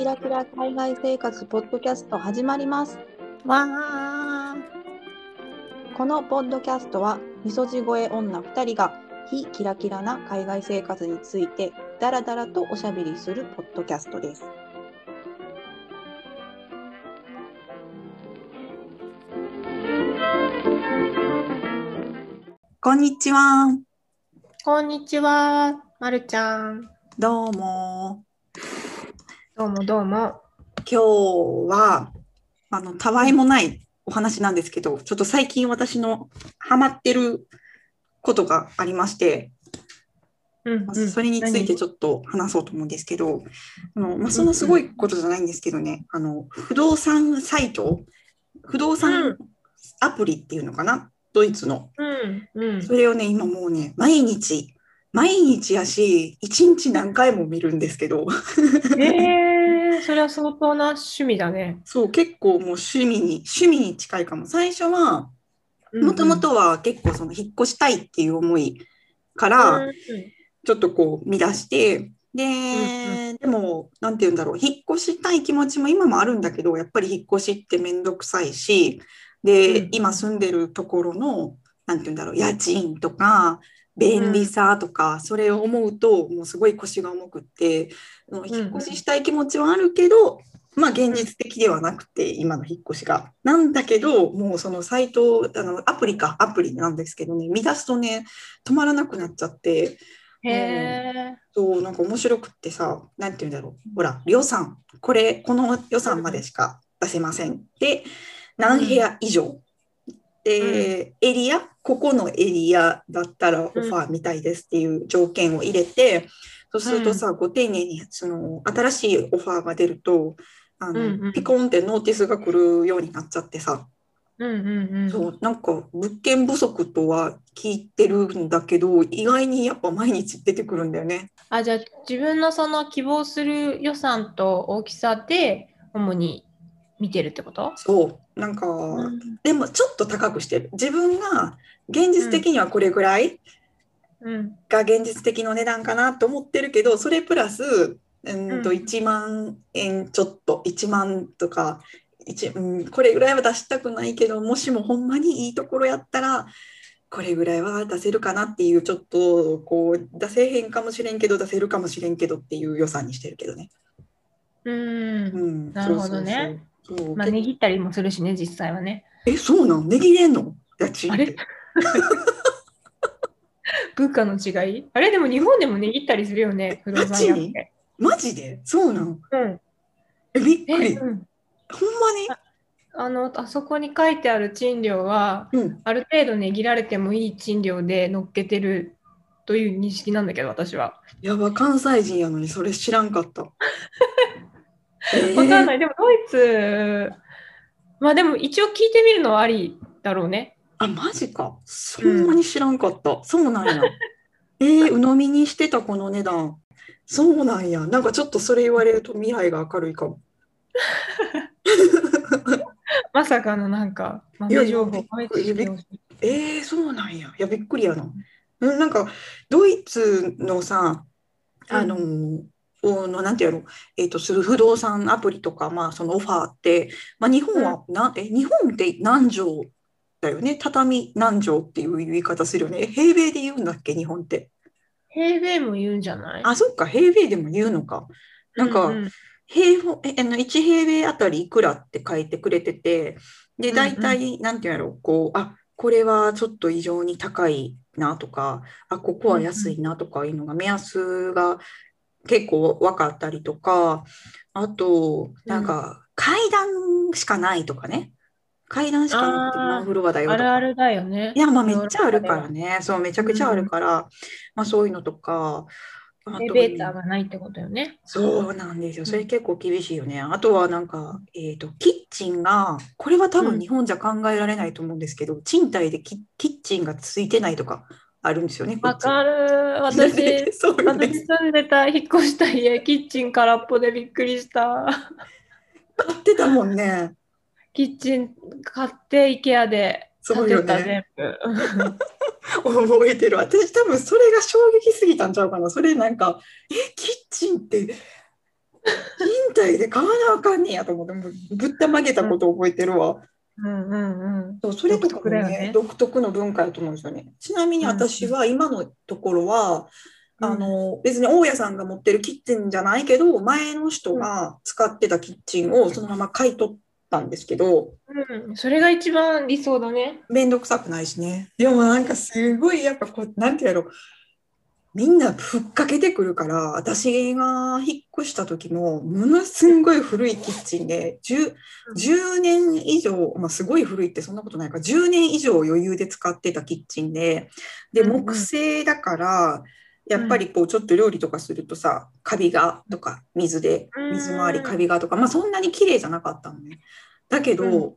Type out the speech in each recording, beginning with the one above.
キラキラ海外生活ポッドキャスト始まります。わあ。このポッドキャストは、みそじ声女2人が非キラキラな海外生活についてダラダラとおしゃべりするポッドキャストです。こんにちは。こんにちは、まるちゃん。どうも。どうもどうも。今日は、あの、たわいもないお話なんですけど、ちょっと最近私のハマってることがありまして、うんまあそれについてちょっと話そうと思うんですけど、あのまあ、そんなすごいことじゃないんですけどね、あの、不動産サイト、不動う産ん。アプリっていうのかな、ドイツの。うんうん。それをね、今もうね、毎日、毎日やし、一日何回も見るんですけど、えー、それは相当な趣味だね。そう、結構もう趣味に、趣味に近いかも。最初は、もともとは結構その引っ越したいっていう思いから、うんちょっとこう見出して、で、ん。でも、なんて言うんだろう、引っ越したい気持ちも今もあるんだけど、やっぱり引っ越しってめんどくさいし、で、うん。今住んでるところの、なんて言うんだろう、家賃とか、便利さとか、それを思うと、もうすごい腰が重くって、その引っ越ししたい気持ちはあるけど、まあ現実的ではなくて、今の引っ越しが。なんだけど、もうそのサイト、あのアプリか、アプリなんですけどね、見出すとね、止まらなくなっちゃって、へえ。そう、なんか面白くってさ、なんて言うんだろう。ほら、予算、これ、この予算までしか出せません。で、何部屋以上。で、エリア、ここのエリアだったらオファーみたいですっていう条件を入れて、そうするとさ、ご丁寧に、その、新しいオファーが出ると、あの、うんうん。ピコンってノーティスが来るようになっちゃってさ、うんうんうん。そう、なんか物件不足とは聞いてるんだけど、意外にやっぱ毎日出てくるんだよね。あ、じゃあ自分のその希望する予算と大きさで主に見てるってこと？そう、なんか、うん。でもちょっと高くしてる。自分が現実的にはこれぐらいうん。が現実的の値段かなと思ってるけど、それプラス、うんとうん。1万円ちょっと、1万とか、一うん、これぐらいは出したくないけど、もしもほんまにいいところやったら、これぐらいは出せるかなっていう、ちょっとこう、出せへんかもしれんけど、出せるかもしれんけどっていう予算にしてるけどね。うん。うん、なるほどね。そうそうそう。そうまあ値切ったりもするしね、実際はね。え、そうなん？値切れんの？あれ？物価の違い？あれ？でも日本でも値切ったりするよね、不動産屋って。マジで？そうなん？うん。え、びっくえ、り。うん。ほんまに？あの、あそこに書いてある賃料は、うん。ある程度値切られてもいい賃料で乗っけてるという認識なんだけど、私は。やば、関西人やのにそれ知らんかった。わかんない。でもドイツ、まあでも一応聞いてみるのはありだろうね。あ、マジか。そんなに知らんかった。そうなんや。えー、鵜呑みにしてたこの値段。そうなんや。なんかちょっとそれ言われると未来が明るいかも。まさかのなんか、豆情報びっ毎くり日知ってえー、そうなんや。いや、びっくりやな。うんなんか、ドイツのさ、あのーおのなんていうの、えっと、する不動産アプリとか、まあ、そのオファーって、まあ、日本はな、え、日本って何畳だよね？畳何畳っていう言い方するよね？平米で言うんだっけ、日本って。平米も言うんじゃない？あ、そっか、平米でも言うのか。なんか、ううん平方、え、あの、1平米あたりいくらって書いてくれてて、で、うんうん大体、なんていうんやろ、こう、あ、これはちょっと異常に高いなとか、あ、ここは安いなとかいうのが、目安が結構分かったりとか、あと、なんか、階段しかないとかね。階段しかなくてあーワンフロアだよとか。あるあるだよね。いや、まあめっちゃあるからね。そう、めちゃくちゃあるから、まあそういうのとか、あとエレベーターがないってことよね。そうなんですよ。それ結構厳しいよね。あとはなんか、えっと、キッチンが、これは多うん分日本じゃ考えられないと思うんですけど、賃貸でキキッチンがついてないとかあるんですよね。わかる。私、そうよね私住んでた、引っ越した家、キッチン空っぽでびっくりした。買ってたもんね。キッチン買って、IKEA でそうよ建てた、ね。全部。覚えてる。私多分それが衝撃すぎたんちゃうかな。それなんか、え、キッチンって 賃貸で買わなあかんねやと思って、ぶったまげたことを覚えてるわ。うんうんうん。そうそれとかもねね。独特の文化やと思うんですよね。ちなみに私は今のところは、あの別に大家さんが持ってるキッチンじゃないけど前の人が使ってたキッチンをそのまま買い取ったんですけどうん、それが一番理想だね。面倒くさくないしね。でもなんかすごいやっぱこうなんてやろ。うみんなふっかけてくるから私が引っ越した時もものすんごい古いキッチンで 10, 10年以上、まあ、すごい古いってそんなことないか。ら10年以上余裕で使ってたキッチンでで木製だからやっぱりこうちょっと料理とかするとさカビがとか水でうん水回りカビがとかまあそんなに綺麗じゃなかったのね。だけど、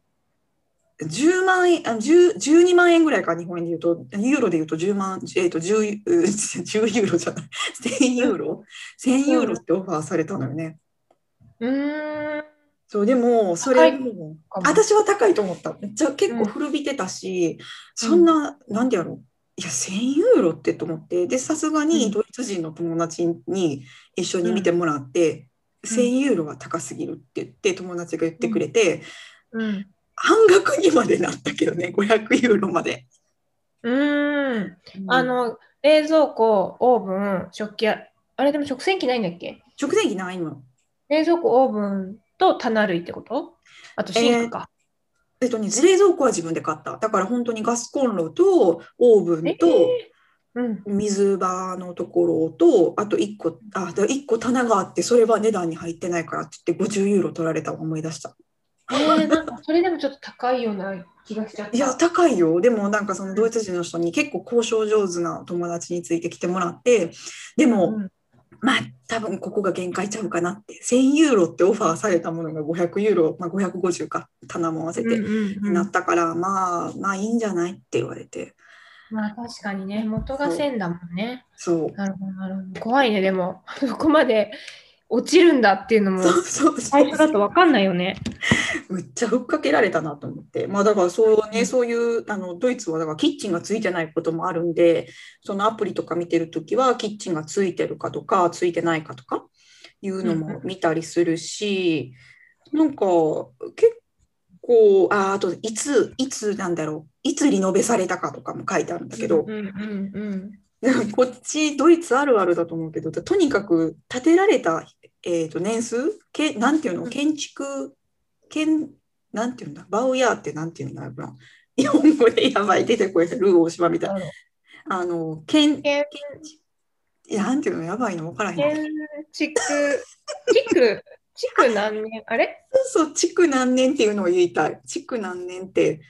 10万円あ10 12万円ぐらいか日本円で言うとユーロで言うと10万、えー、と 10, う10ユーロじゃない 1000ユーロ？1000ユーロってオファーされたのよね。うーん。そうでもそれも私は高いと思った。めっちゃ結構古びてたし、そんな、なんでやろう。いや、1000ユーロってと思って、で、さすがうんにドイツ人の友達に一緒に見てもらって、うん1000ユーロは高すぎるって言って、友達が言ってくれて、うん。半額にまでなったけどね、500ユーロまで。うーん。あの、冷蔵庫、オーブン、食器や、あれでも食洗機ないんだっけ？食洗機ないの。冷蔵庫、オーブンと棚類ってこと？あとシンクか。えっとね、冷蔵庫は自分で買った。だから本当にガスコンロとオーブンと、うん。水場のところと、あと1個、あ、だ1個棚があって、それは値段に入ってないからって言って50ユーロ取られた思い出した。えー、なんかそれでもちょっと高いような気がしちゃった。いや、高いよ。でもなんかそのドイツ人の人に結構交渉上手な友達についてきてもらって、でも、うんまあ多分ここが限界ちゃうかなって、1000ユーロってオファーされたものが500ユーロ、まあ550か、棚も合わせて、うんうんうんなったから、まあ、まあいいんじゃないって言われて。まあ確かにね、元が線だもんね。そう。なるほど、なるほど。怖いね、でも。そこまで落ちるんだっていうのも最初だと分かんないよね。むっちゃふっかけられたなと思って。まあだからそうね、そういう、あの、ドイツはだからキッチンがついてないこともあるんで、そのアプリとか見てるときは、キッチンがついてるかとか、ついてないかとかいうのも見たりするし、なんか結構、あ、あといつ、いつなんだろう、いつリノベされたかとかも書いてあるんだけど。うん、うんうん こっちドイツあるあるだと思うけど、とにかく建てられた、えー、と年数け、なんていうの、うん。建築、建、なんていうんだ、バウヤーってなんていうんだ？ろうな。日本語でやばい、出てこい、ルー大島みたいな。あの、建、建いやなんていうの、やばいの、わからへん。建築、地区、地区何年？あれ？そうそう、築何年っていうのを言いたい。築何年って、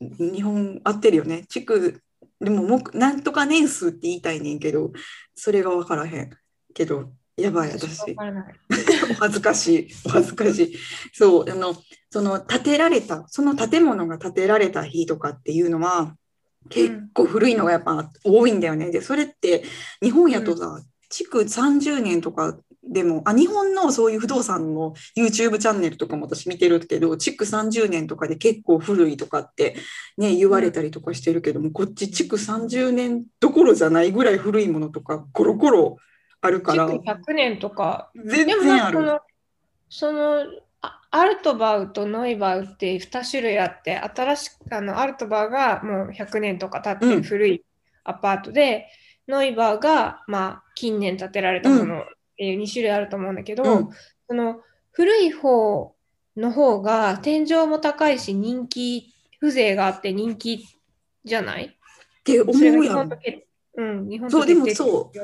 日本合ってるよね。築、でももう、なんとか年数って言いたいねんけど、それがわからへん。けど、やばい、私。お恥ずかしい、お恥ずかしい。そう、あの、その建てられた、その建物が建てられた日とかっていうのは、結構古いのがやっぱ多いんだよね。で、それって日本やとさ、築30年とかでも、あ、日本のそういう不動産の YouTube チャンネルとかも私見てるけど、築30年とかで結構古いとかってね、言われたりとかしてるけども、こっち築30年どころじゃないぐらい古いものとか、ゴロゴロあるから、築100年とか、全然ある。その、その、あアルトバウとノイバウって2種類あって、新しく、あの、アルトバウがもう100年とか経って古いアパートで、ノイバウが、まあ、近年建てられたものっていう2種類あると思うんだけど、うん。その、古い方の方が天井も高いし、人気、風情があって人気じゃない？って思うやろ日本と。け、うん、日本そう。でもそう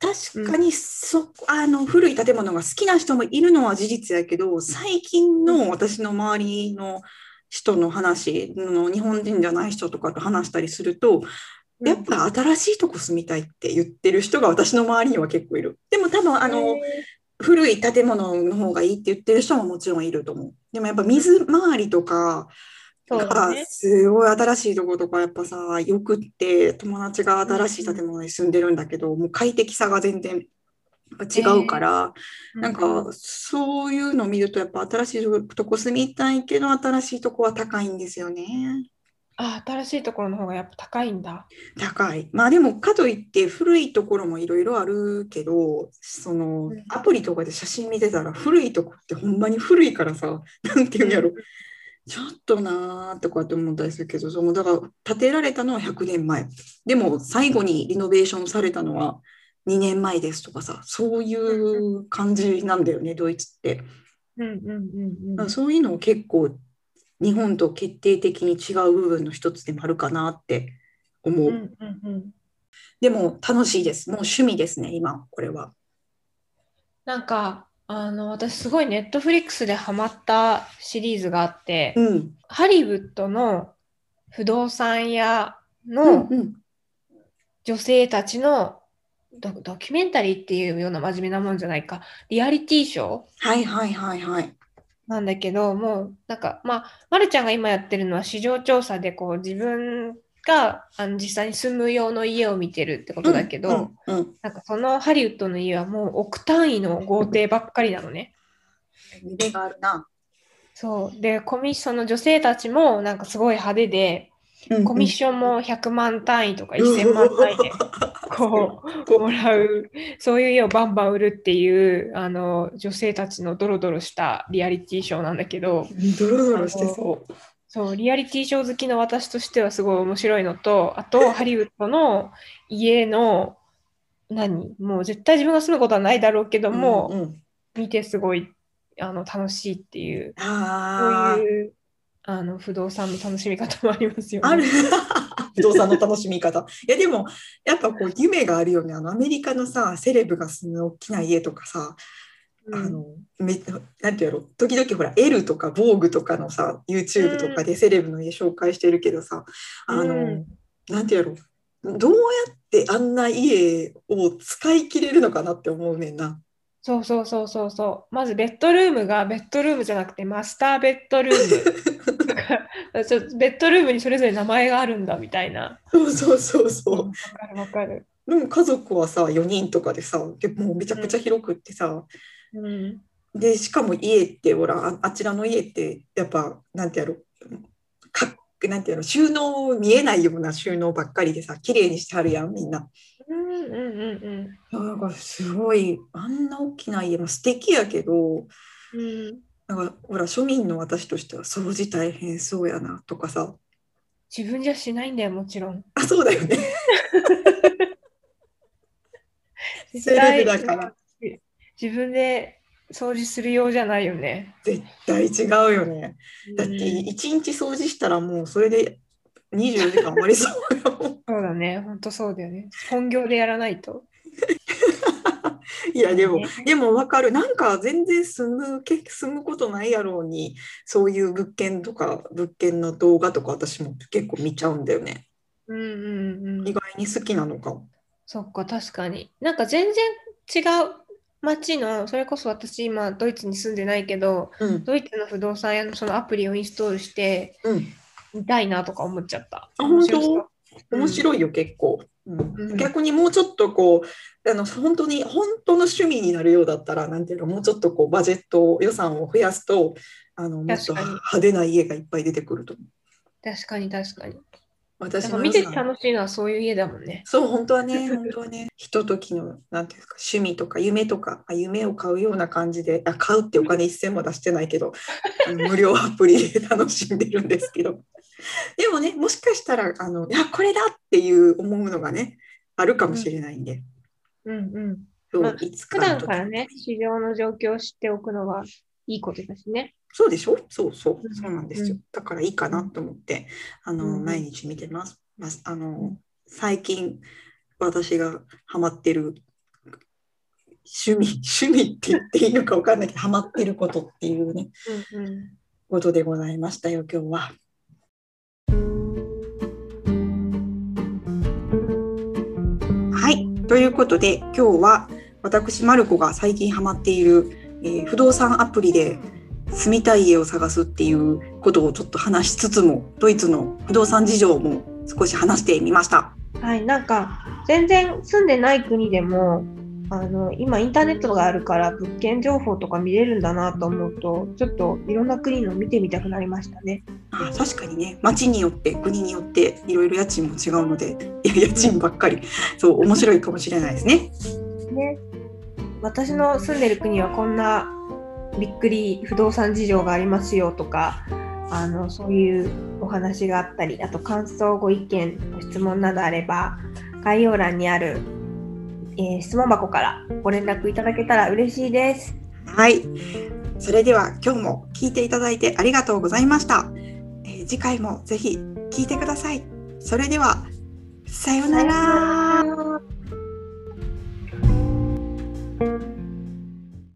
確かにそ、あの古い建物が好きな人もいるのは事実やけど最近の私の周りの人の話の日本人じゃない人とかと話したりするとやっぱ新しいとこ住みたいって言ってる人が私の周りには結構いる。でも多分あの古い建物の方がいいって言ってる人ももちろんいると思う。でもやっぱ水回りとかが。すごい新しいとことかやっぱさよくって友達が新しい建物に住んでるんだけどもう快適さが全然違うから、なんかそういうのを見るとやっぱ新しいとこ住みたいけど新しいとこは高いんですよね。あ、新しいところの方がやっぱ高いんだ。高い。まあでもかといって古いところもいろいろあるけど、そのうんアプリとかで写真見てたら古いとこってほんまに古いからさ、なんていうんやろ。ちょっとなーとかって思ったりするけど、そのだから建てられたのは100年前。でも最後にリノベーションされたのは2年前ですとかさ、そういう感じなんだよね、ドイツって。うんうんうんうん。そういうのを結構日本と決定的に違う部分の一つでもあるかなって思う。うんうんうん。でも楽しいです。もう趣味ですね、今、これは。なんか、あの、私すごいネットフリックスでハマったシリーズがあって、うん。ハリウッドの不動産屋うんのうん。女性たちのドドキュメンタリーっていうような真面目なもんじゃないか、リアリティショー？はいはいはいはい。なんだけど、もうなんか、まあ、まるちゃんが今やってるのは市場調査でこう自分があの実際に住む用の家を見てるってことだけど、うんうんなんかそのハリウッドの家はもう億単位の豪邸ばっかりなのね。夢があるな。そう。で、コミッションの女性たちもなんかすごい派手で、コミッションも100万単位とか1000万単位で こうもらう、そういう家をバンバン売るっていうあの女性たちのドロドロしたリアリティショーなんだけど、ドロドロしてそう。そう、リアリティショー好きの私としてはすごい面白いのと、あとハリウッドの家の何？もう絶対自分が住むことはないだろうけども、うんうん。見てすごいあの楽しいっていう、そういうあの不動産の楽しみ方もありますよね。ある 不動産の楽しみ方。いやでもやっぱこう夢があるよね。あのアメリカのさセレブが住む大きな家とかさ、うんあのめなんてやろ時々ほら L とか Vogue とかのさ YouTube とかでセレブの家紹介してるけどさ、あの、うんなんてやろどうやってあんな家を使い切れるのかなって思うねんな。そうそうそうそうそう。まずベッドルームがベッドルームじゃなくてマスターベッドルーム。ちょベッドルームにそれぞれ名前があるんだみたいな。そうそうそうわそう。かるわかる。でも家族はさ4人とかでさでもうめちゃくちゃ広くってさ、うん。でしかも家ってほらああちらの家ってやっぱなんてやろかなんてやろ収納見えないような収納ばっかりでさ綺麗にしてはるやんみんな。うんうんうんなんかすごいあんな大きな家も素敵やけどうん。うん。なんかほら庶民の私としては掃除大変そうやなとかさ自分じゃしないんだよ、もちろん。あそうだよね セレブだから自分で掃除するようじゃないよね。絶対違うよね。だってうん1日掃除したらもうそれで24時間終わりそう。そうだね、本当そうだよね。本業でやらないと。いやでもねでも分かるなんか全然住むけ住むことないやろうにそういう物件とか物件の動画とか私も結構見ちゃうんだよね。うんうんうん意。外に好きなのかも。そっか、確かに。なんか全然違う街の、それこそ私今ドイツに住んでないけど、うんドイツの不動産屋のそのアプリをインストールしてうん、見たいなとか思っちゃった。あ本面白いよ結構、うん。うん。逆にもうちょっとこうあの本当に本当の趣味になるようだったらなんていうのもうちょっとこうバジェット予算を増やすとあのもっと派手な家がいっぱい出てくると思う。確かに確かに。私も見てて楽しいのはそういう家だもんね。そう本当はね 本当はね。ひとときのなんていうか趣味とか夢とかあ夢を買うような感じであ買うってお金一銭も出してないけど無料アプリで楽しんでるんですけど でもねもしかしたらあのいやこれだっていう思うのがねあるかもしれないんで、うんうん。そうまあいつ普段からね、市場の状況を知っておくのはいいことだしね。そうでしょ？そうそううんそうなんですよ、うんだからいいかなと思ってあの、うん毎日見てます、まあ、あの最近私がハマってる趣味趣味って言っていいのか分かんないけどハマってることっていうねうんうん。ことでございましたよ今日は。ということで今日は私マルコが最近ハマっている、えー不動産アプリで住みたい家を探すっていうことをちょっと話しつつもドイツの不動産事情も少し話してみました。はい、なんか全然住んでない国でもあの今インターネットがあるから物件情報とか見れるんだなと思うとちょっといろんな国の見てみたくなりましたね。あ確かにね町によって国によっていろいろ家賃も違うので家賃ばっかりそう面白いかもしれないですね。ね私の住んでる国はこんなびっくり不動産事情がありますよとかあのそういうお話があったりあと感想ご意見ご質問などあれば概要欄にある、えー、質問箱からご連絡いただけたら嬉しいです。はい。それでは今日も聞いていただいてありがとうございました。えー、次回もぜひ聞いてください。それではさようなら。